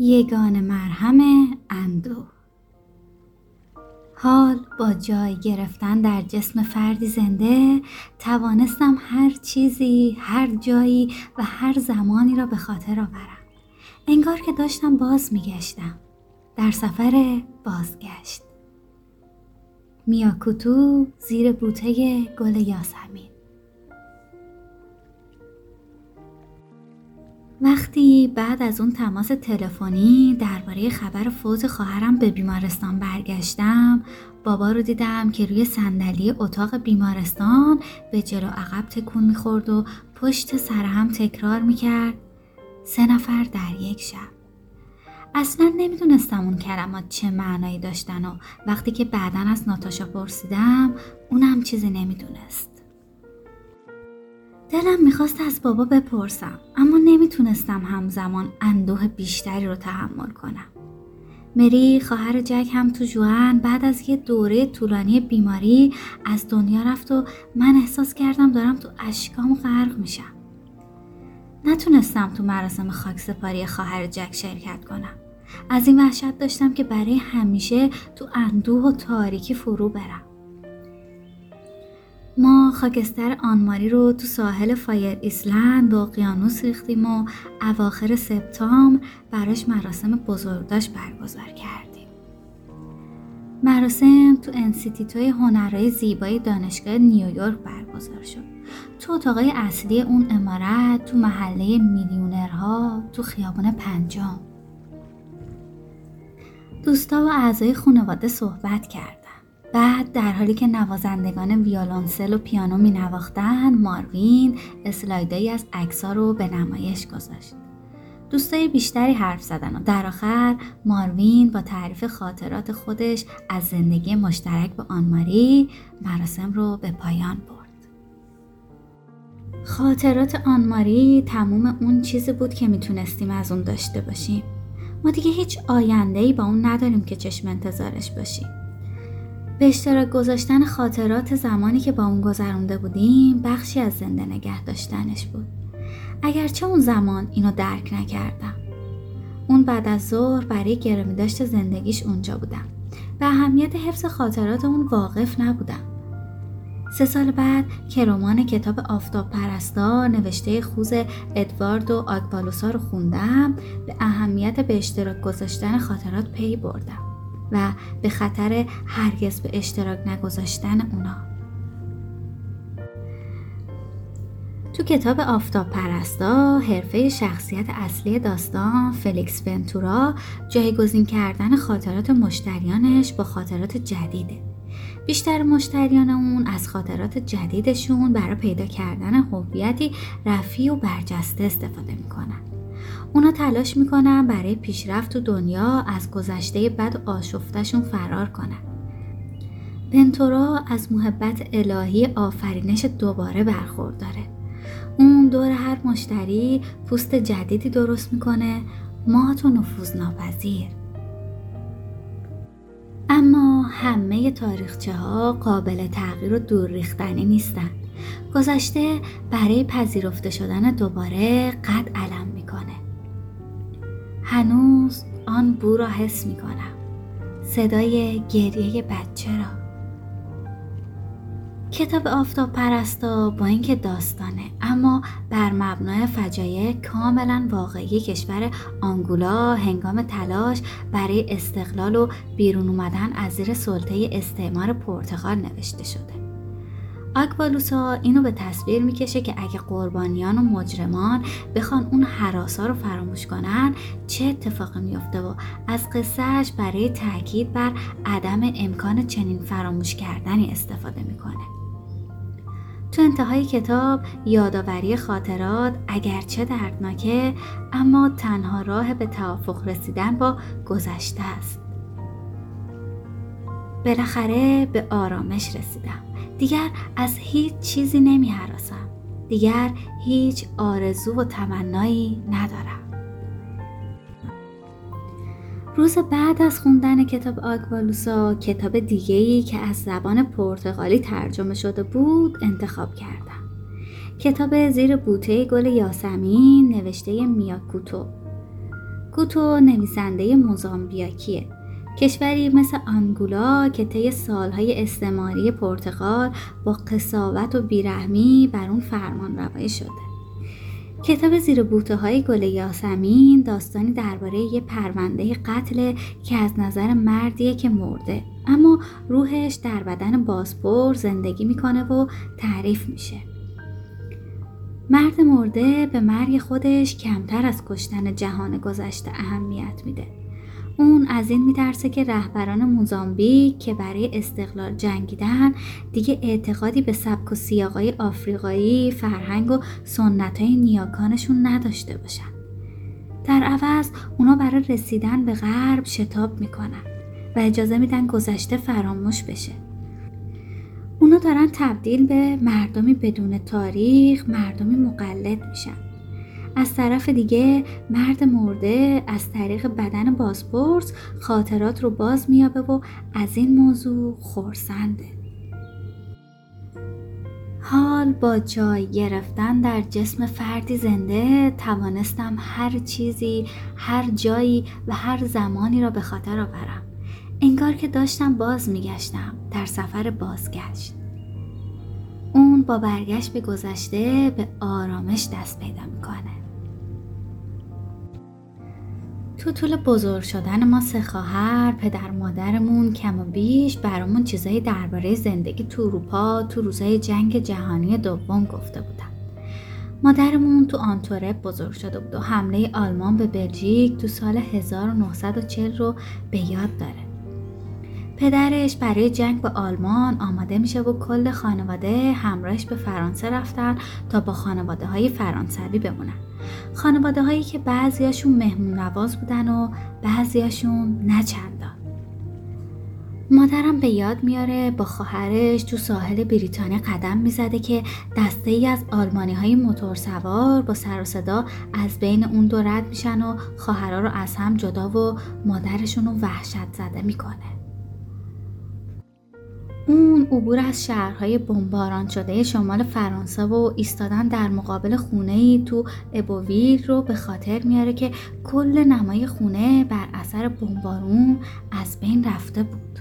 یگان مرهم اندو حال با جای گرفتن در جسم فردی زنده توانستم هر چیزی، هر جایی و هر زمانی را به خاطر آورم. انگار که داشتم باز میگشتم. در سفر بازگشت. میاکوتو زیر بوته گل یاسمین وقتی بعد از اون تماس تلفنی درباره خبر فوت خواهرم به بیمارستان برگشتم بابا رو دیدم که روی صندلی اتاق بیمارستان به جلو عقب تکون می‌خورد و پشت سر هم تکرار می‌کرد. سه نفر در یک شب. اصلا نمی‌دونستم اون کلمات چه معنایی داشتن و وقتی که بعدا از ناتاشا پرسیدم اونم چیزی نمی‌دونست. دلم می‌خواست از بابا بپرسم اما نمی‌تونستم همزمان اندوه بیشتری رو تحمل کنم. مری خواهر جک هم تو جوان بعد از یه دوره طولانی بیماری از دنیا رفت و من احساس کردم دارم تو اشکام غرق میشم. نتونستم تو مراسم خاکسپاری خواهر جک شرکت کنم. از این وحشت داشتم که برای همیشه تو اندوه و تاریکی فرو برم. ما خاکستر آن‌ماری رو تو ساحل فایر آیلند به اقیانوس ریختیم و اواخر سپتامبر براش مراسم بزرگداشت برگزار کردیم. مراسم تو انستیتوی هنرهای زیبای دانشگاه نیویورک برگزار شد. تو اتاقای اصلی اون عمارت تو محله میلیونرها تو خیابان پنجم. دوستا و اعضای خانواده صحبت کرد. بعد در حالی که نوازندگان ویولونسل و پیانو می نواختن ماروین اسلایدهی از عکسها رو به نمایش گذاشت. دوستای بیشتری حرف زدن و در آخر ماروین با تعریف خاطرات خودش از زندگی مشترک با آنماری مراسم رو به پایان برد. خاطرات آنماری تموم اون چیزی بود که می‌تونستیم از اون داشته باشیم. ما دیگه هیچ آینده ای با اون نداریم که چشم انتظارش باشیم. به اشتراک گذاشتن خاطرات زمانی که با اون گذرونده بودیم بخشی از زنده نگه داشتنش بود. اگرچه اون زمان اینو درک نکردم. اون بعد از ظهر برای گرمی داشت زندگیش اونجا بودم. به اهمیت حفظ خاطرات اون واقف نبودم. سه سال بعد که رمان کتاب آفتاب پرستا نوشته خوز ادواردو آگوالوسا رو خوندم به اهمیت به اشتراک گذاشتن خاطرات پی بردم. و به خطر هرگز به اشتراک نگذاشتن اونا. تو کتاب آفتاب پرستا حرفه شخصیت اصلی داستان فلیکس ونتورا جایگزین کردن خاطرات مشتریانش با خاطرات جدیده. بیشتر مشتریان اون از خاطرات جدیدشون برای پیدا کردن هویتی رفی و برجسته استفاده می‌کنن. اونا تلاش می‌کنن برای پیشرفت تو دنیا از گذشته بد آشفتشون فرار کنن. بنتورا از محبت الهی آفرینش دوباره برخورداره. اون دور هر مشتری پوست جدیدی درست می‌کنه مات و نفوذ ناپذیر. اما همه تاریخچه ها قابل تغییر و دور ریختنی نیستن. گذشته برای پذیرفته شدن دوباره قد علم. هنوز آن بو را حس می کنم. صدای گریه بچه را. کتاب آفتاب پرستا با اینکه داستانه اما بر مبنای فجایع کاملا واقعی کشور آنگولا هنگام تلاش برای استقلال و بیرون اومدن از زیر سلطه استعمار پرتغال نوشته شده. آکوالوسا اینو به تصویر می‌کشه که اگه قربانیان و مجرمان بخوان اون حراسا رو فراموش کنن چه اتفاقی میافته؟ و از قصهش برای تاکید بر عدم امکان چنین فراموش کردنی استفاده می‌کنه. تو انتهای کتاب یادآوری خاطرات اگرچه دردناکه اما تنها راه به توافق رسیدن با گذشته است. بالاخره به آرامش رسیدم. دیگر از هیچ چیزی نمی حراسم. دیگر هیچ آرزو و تمنایی ندارم. روز بعد از خوندن کتاب آگوالوسا کتاب دیگهی که از زبان پرتغالی ترجمه شده بود انتخاب کردم. کتاب زیر بوته گل یاسمین نوشته میاکوتو گوتو نویسنده موزامبیاکیه کشوری مثل آنگولا که طی سالهای استعماری پرتغال با قصاوت و بیرحمی بر اون فرمان روایی شده. کتاب زیر بوته های گل یاسمین داستانی درباره یه پرونده قتل که از نظر مردیه که مرده. اما روحش در بدن بازپور زندگی می‌کنه و تعریف میشه. مرد مرده به مرگ خودش کمتر از کشتن جهان گذشته اهمیت میده. اون از این میترسه که رهبران موزامبیک که برای استقلال جنگیدن دیگه اعتقادی به سبک و سیاقای آفریقایی فرهنگ و سنت های نیاکانشون نداشته باشن. در عوض اونا برای رسیدن به غرب شتاب می‌کنن و اجازه میدن گذشته فراموش بشه. اونا دارن تبدیل به مردمی بدون تاریخ مردمی مقلد میشن. از طرف دیگه مرد مرده از طریق بدن بازپرس خاطرات رو باز میابه و از این موضوع خورسنده. حال با جای گرفتن در جسم فردی زنده توانستم هر چیزی هر جایی و هر زمانی را به خاطر آورم. انگار که داشتم باز میگشتم در سفر بازگشت. اون با برگشت به گذشته به آرامش دست پیدا می‌کنه. تو طول بزرگ شدن ما سه خواهر پدر مادرمون کم و بیش برامون چیزایی درباره زندگی تو اروپا تو روزهای جنگ جهانی دوم گفته بودن. مادرمون تو آنتورپ بزرگ شده بود و حمله آلمان به بلژیک تو سال 1940 رو به یاد داره. پدرش برای جنگ با آلمان آماده میشه و کل خانواده همراهش به فرانسه رفتن تا با خانواده های فرانسوی بمونن. خانواده هایی که بعضیاشون مهمون نواز بودن و بعضیاشون نه مادرم به یاد میاره با خواهرش تو ساحل بریتانیا قدم می‌زده که دسته ای از آلمانی های موتور سوار با سر و صدا از بین اون دو رد میشن و خواهرها رو از هم جدا و مادرشون رو وحشت زده می‌کنه. اون عبور از شهرهای بمباران شده شمال فرانسه و ایستادن در مقابل خونه ای تو ابوویل رو به خاطر میاره که کل نمای خونه بر اثر بمبارون از بین رفته بود.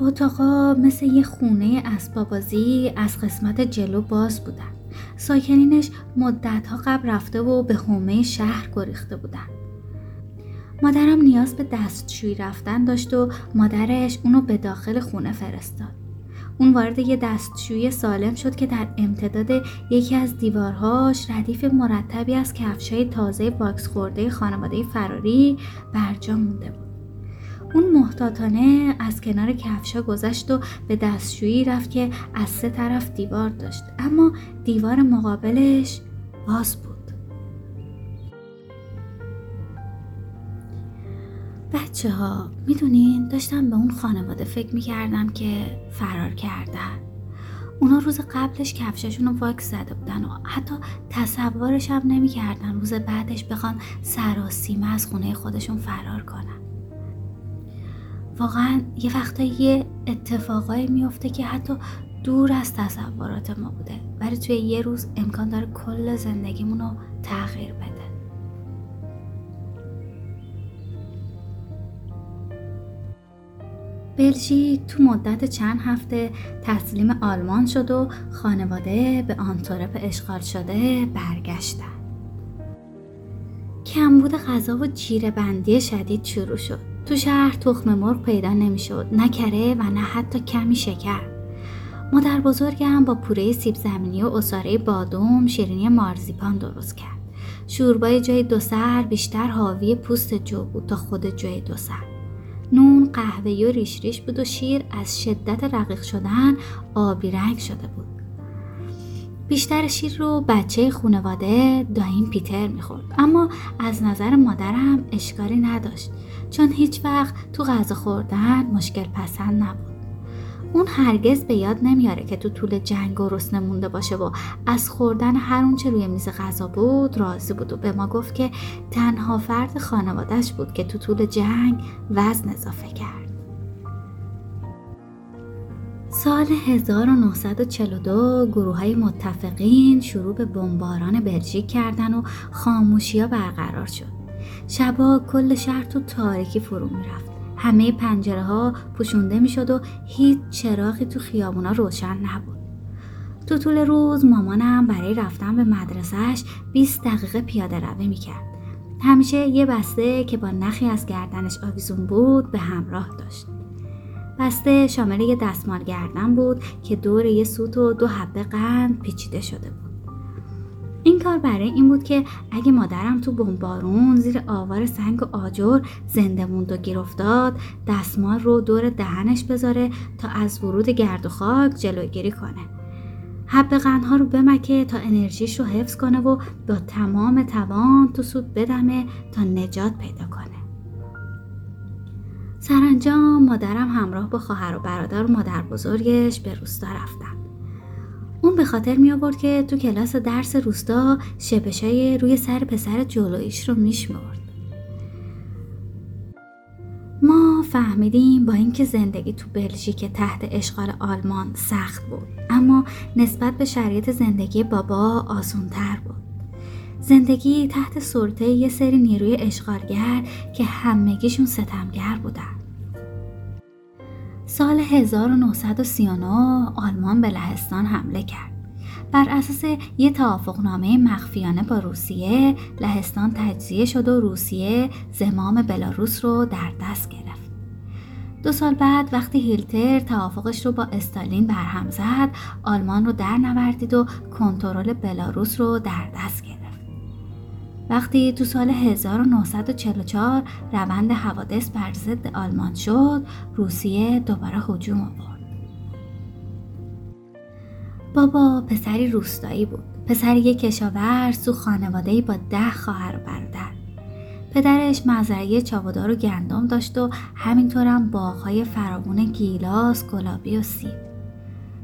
اتاقا مثل یه خونه اسبابازی از قسمت جلو باز بودن. ساکنینش مدتها قبل رفته و به حومه شهر گریخته بودن. مادرم نیاز به دستشویی رفتن داشت و مادرش اونو به داخل خونه فرستاد. اون وارد یه دستشویی سالم شد که در امتداد یکی از دیوارهاش ردیف مرتبی از کفشای تازه واکس خورده خانواده فراری برجا مونده بود. اون محتاطانه از کنار کفشا گذشت و به دستشویی رفت که از سه طرف دیوار داشت اما دیوار مقابلش باز بود. بچه ها می‌دونین داشتم به اون خانواده فکر می‌کردم که فرار کردن. اونا روز قبلش کفششون رو واکس زده بودن و حتی تصورش هم نمی‌کردن روز بعدش بخوان سراسیمه از خونه خودشون فرار کنن. واقعا یه وقتا یه اتفاقایی میفته که حتی دور از تصورات ما بوده. ولی توی یه روز امکان داره کل زندگیمون رو تغییر بده. بلژیک تو مدت چند هفته تسلیم آلمان شد و خانواده به آنتورپ اشغال شده برگشتن. کمبود غذا و جیره بندی شدید شروع شد. تو شهر تخم مرغ پیدا نمی‌شد، نه کره و نه حتی کمی شکر. مادر بزرگم با پوره سیب زمینی و اصاره بادوم شیرینی مارزیپان درست کرد. شوربای جای دو سر بیشتر حاوی پوست جو بود تا خود جای دو سر. نون قهوه‌ای و ریش ریش بود و شیر از شدت رقیق شدن آبی رنگ شده بود. بیشتر شیر رو بچه خانواده دایم پیتر می‌خورد. اما از نظر مادرم اشکالی نداشت چون هیچ وقت تو غذا خوردن مشکل پسند نبود. اون هرگز به یاد نمیاره که تو طول جنگ و رسنه مونده باشه و از خوردن هر اونچه روی میز غذا بود راضی بود. و به ما گفت که تنها فرد خانوادهش بود که تو طول جنگ وزن اضافه کرد. سال 1942 گروه های متفقین شروع به بمباران بلژیک کردن و خاموشی ها برقرار شد. شبا کل شهر تو تاریکی فرو می‌رفت. همه پنجره ها پوشونده می‌شد و هیچ چراغی تو خیابونا روشن نبود. تو طول روز مامانم برای رفتن به مدرسهش 20 دقیقه پیاده روی می‌کرد. همیشه یه بسته که با نخی از گردنش آویزون بود به همراه داشت. بسته شامل یه دستمال گردن بود که دور یه سوت و دو حبه قند پیچیده شده بود. این کار برای این بود که اگه مادرم تو بمبارون زیر آوار سنگ و آجر زنده موند و گیر افتاد دستمال رو دور دهنش بذاره تا از ورود گرد و خاک جلوگیری کنه. حب قندها رو بمکه تا انرژیش رو حفظ کنه و با تمام توان تو سود بدمه تا نجات پیدا کنه. سرانجام مادرم همراه با خواهر و برادر و مادر بزرگش به روستا رفتن. اون به خاطر می آورد که تو کلاس درس روستا شپشای روی سر پسر جلویش رو میشمرد ما فهمیدیم با اینکه زندگی تو بلژیک تحت اشغال آلمان سخت بود اما نسبت به شرایط زندگی بابا آسونتر بود. زندگی تحت سلطه یه سری نیروی اشغالگر که همگیشون ستمگر بودن. سال 1939 آلمان به لهستان حمله کرد. بر اساس یه توافقنامه مخفیانه با روسیه لهستان تجزیه شد و روسیه زمام بلاروس رو در دست گرفت. دو سال بعد وقتی هیلتر توافقش رو با استالین برهم زد آلمان رو در نوردید و کنترل بلاروس رو در دست گرفت. وقتی تو سال 1944 روند حوادث بر ضد آلمان شد روسیه دوباره هجوم آورد. بابا پسری روستایی بود. پسر یک کشاورز تو خانواده با ده خواهر و برادر. پدرش مزرعه چاودار و گندم داشت و همینطورم باغهای فراوون گیلاس گلابی و سیب.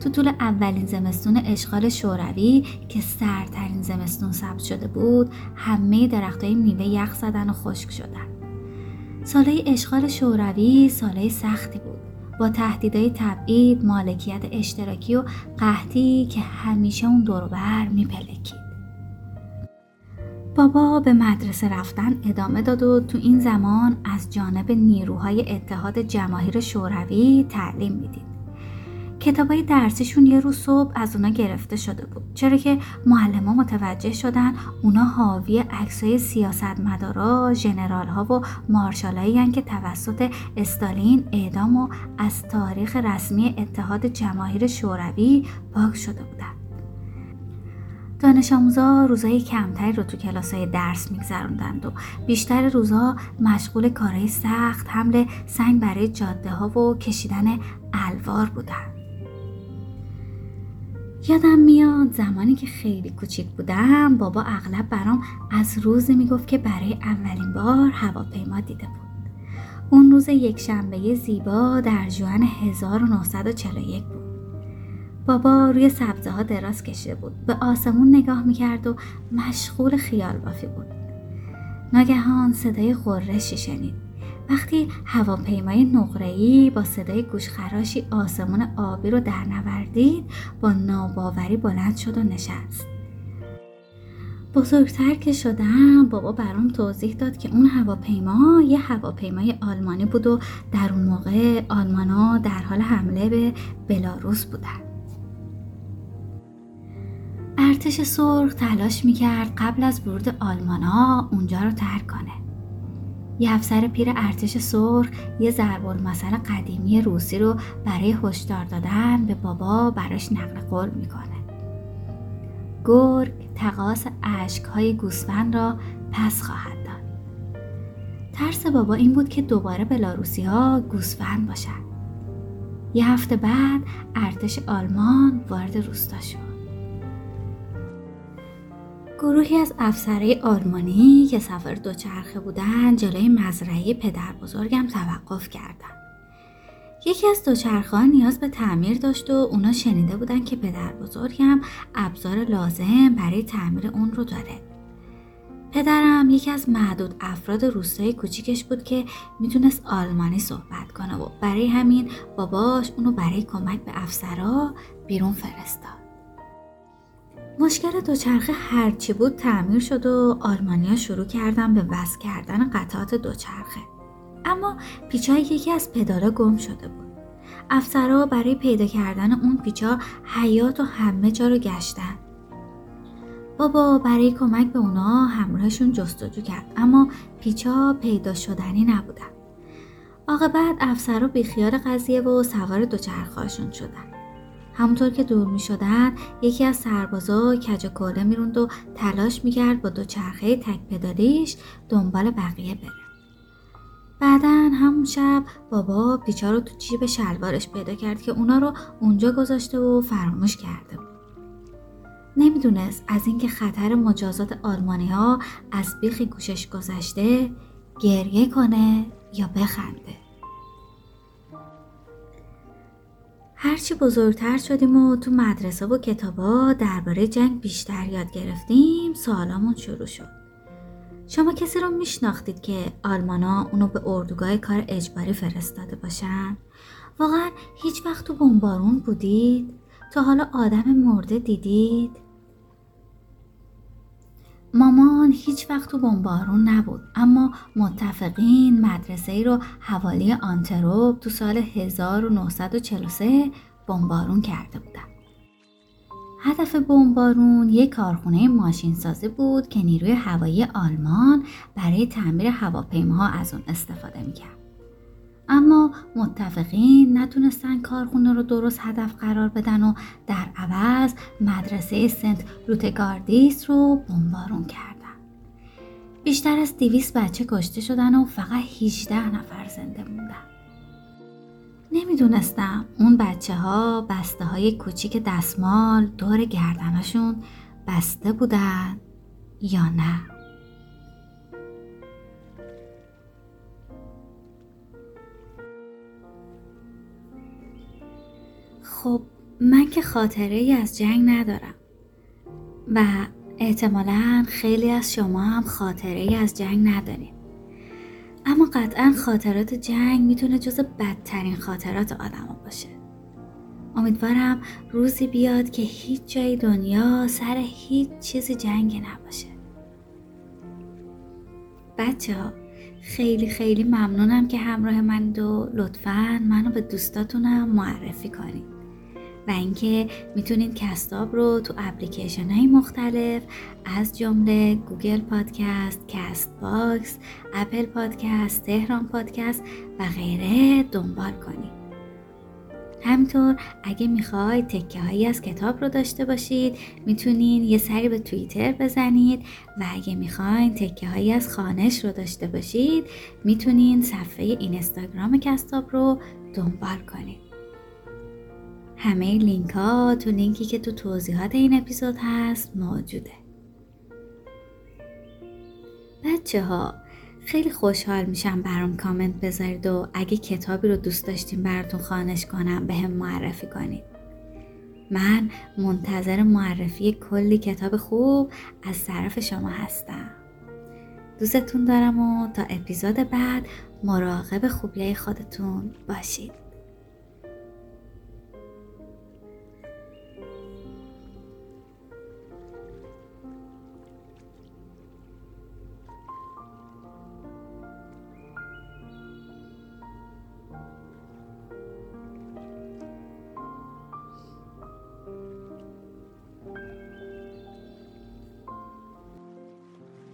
تو طول اولین زمستون اشغال شوروی که سرترین زمستون ثبت شده بود همه درختای میوه یخ زدن و خشک شدن. سالهای اشغال شوروی سالهای سختی بود. با تهدیدهای تبعید مالکیت اشتراکی و قحطی که همیشه اون دوروبر میپلکید. بابا به مدرسه رفتن ادامه داد و تو این زمان از جانب نیروهای اتحاد جماهیر شوروی تعلیم می‌دید. کتابای درسیشون یه روز صبح از اونا گرفته شده بود چرا که معلما متوجه شدن اونا حاوی عکسای سیاستمدارا ژنرال ها و مارشالایی که توسط استالین اعدام و از تاریخ رسمی اتحاد جماهیر شوروی پاک شده بودن دانش آموزا روزای کمتری رو تو کلاس های درس میگذروندند و بیشتر روزها مشغول کارهای سخت حمل سنگ برای جاده ها و کشیدن الوار بودند. یادم میاد زمانی که خیلی کوچیک بودم بابا اغلب برام از روزی می‌گفت که برای اولین بار هواپیما دیده بود. اون روز یک شنبه زیبا در جوان 1941 بود. بابا روی سبزه ها دراز کشیده بود. به آسمون نگاه می‌کرد و مشغول خیال بافی بود. ناگهان صدای غرشی شنید. وقتی هواپیمای نقره‌ای با صدای گوشخراشی آسمون آبی رو در نوردید با ناباوری بلند شد و نشست. بزرگتر که شدم بابا برام توضیح داد که اون هواپیما یه هواپیمای آلمانی بود و در اون موقع آلمانا در حال حمله به بلاروس بودن. ارتش سرخ تلاش می‌کرد قبل از ورود آلمانا اونجا رو ترک کنه. یه افسر پیر ارتش سرخ یه ضرب المثل قدیمی روسی رو برای هشدار دادن به بابا براش نقل قول می‌کنه. گرگ تقاس های گوسفند را پس خواهد داد. ترس بابا این بود که دوباره بلاروسی ها گوسفند باشد. یه هفته بعد ارتش آلمان وارد روستا شد. گروهی از افسرهای آلمانی که سفر دوچرخه بودن جلوی مزرعه پدر بزرگم توقف کردن. یکی از دوچرخه نیاز به تعمیر داشت و اونا شنیده بودن که پدر بزرگم ابزار لازم برای تعمیر اون رو داره. پدرم یکی از معدود افراد روستای کوچیکش بود که می‌تونست آلمانی صحبت کنه و برای همین باباش اونو برای کمک به افسرها بیرون فرستاد. مشکل دوچرخه هرچی بود تعمیر شد و آلمانیا شروع کردن به وصل کردن قطعات دوچرخه. اما پیچای یکی از پدالا گم شده بود. افسرها برای پیدا کردن اون پیچا حیات و همه جا رو گشتن. بابا برای کمک به اونا همراهشون جستجو کرد اما پیچا پیدا شدنی نبودن. عاقبت افسرها بیخیال قضیه و سوار دوچرخهاشون شدن. همونطور که دور می شدن یکی از سربازا کج و کله می‌روند و تلاش می‌کرد با دوچرخه تک پدالیش دنبال بقیه بره. بعدا همون شب بابا پیچا رو تو جیب شلوارش پیدا کرد که اونا رو اونجا گذاشته و فراموش کرده بود. نمی‌دونست از اینکه خطر مجازات آلمانی ها از بیخی گوشش گذشته گریه کنه یا بخنده. هرچی بزرگتر شدیم و تو مدرسه و کتابا درباره جنگ بیشتر یاد گرفتیم سوالامون شروع شد شما کسی رو میشناختید که آلمانا اونو به اردوگاه کار اجباری فرستاده باشن؟ واقعا هیچ وقت تو بمبارون بودید؟ تا حالا آدم مرده دیدید؟ مامان هیچ وقت تو بمبارون نبود اما متفقین مدرسه ای رو حوالی آنتروپ تو سال 1943 بمبارون کرده بودن. هدف بمبارون یک کارخونه ماشین سازی بود که نیروی هوایی آلمان برای تعمیر هواپیماها از اون استفاده می‌کرد. اما متفقین نتونستن کارخونه رو درست هدف قرار بدن و در عوض مدرسه سنت روتگاردیس رو بمبارون کردن. بیشتر از دیویس بچه کشته شدن و فقط 18 نفر زنده موندن. نمی‌دونستم اون بچه ها بسته های کوچیک دستمال دور گردنشون بسته بودن یا نه. خب من که خاطره ای از جنگ ندارم. و احتمالا خیلی از شما هم خاطره ای از جنگ نداریم اما قطعا خاطرات جنگ می‌تونه جز بدترین خاطرات آدم باشه. امیدوارم روزی بیاد که هیچ جای دنیا سر هیچ چیزی جنگ نباشه. بچه ها خیلی خیلی ممنونم که همراه من دو. لطفا منو به دوستاتونم معرفی کنید و اینکه می‌تونید کستاب رو تو اپلیکیشن های مختلف از جمله Google Podcasts، Castbox، Apple Podcasts، تهران پادکست و غیره دنبال کنید. همینطور اگه می‌خواید تکه هایی از کتاب رو داشته باشید می‌تونین یه سری به توییتر بزنید و اگه می‌خواین تکه هایی از خوانش رو داشته باشید می‌تونین صفحه اینستاگرام کستاب رو دنبال کنید. همه لینک ها تو لینکی که تو توضیحات این اپیزود هست موجوده. بچه ها خیلی خوشحال میشم برام کامنت بذارید و اگه کتابی رو دوست داشتیم براتون خانش کنم به هم معرفی کنید من منتظر معرفی کلی کتاب خوب از طرف شما هستم. دوستتون دارم و تا اپیزود بعد مراقب خوبیای خودتون باشید.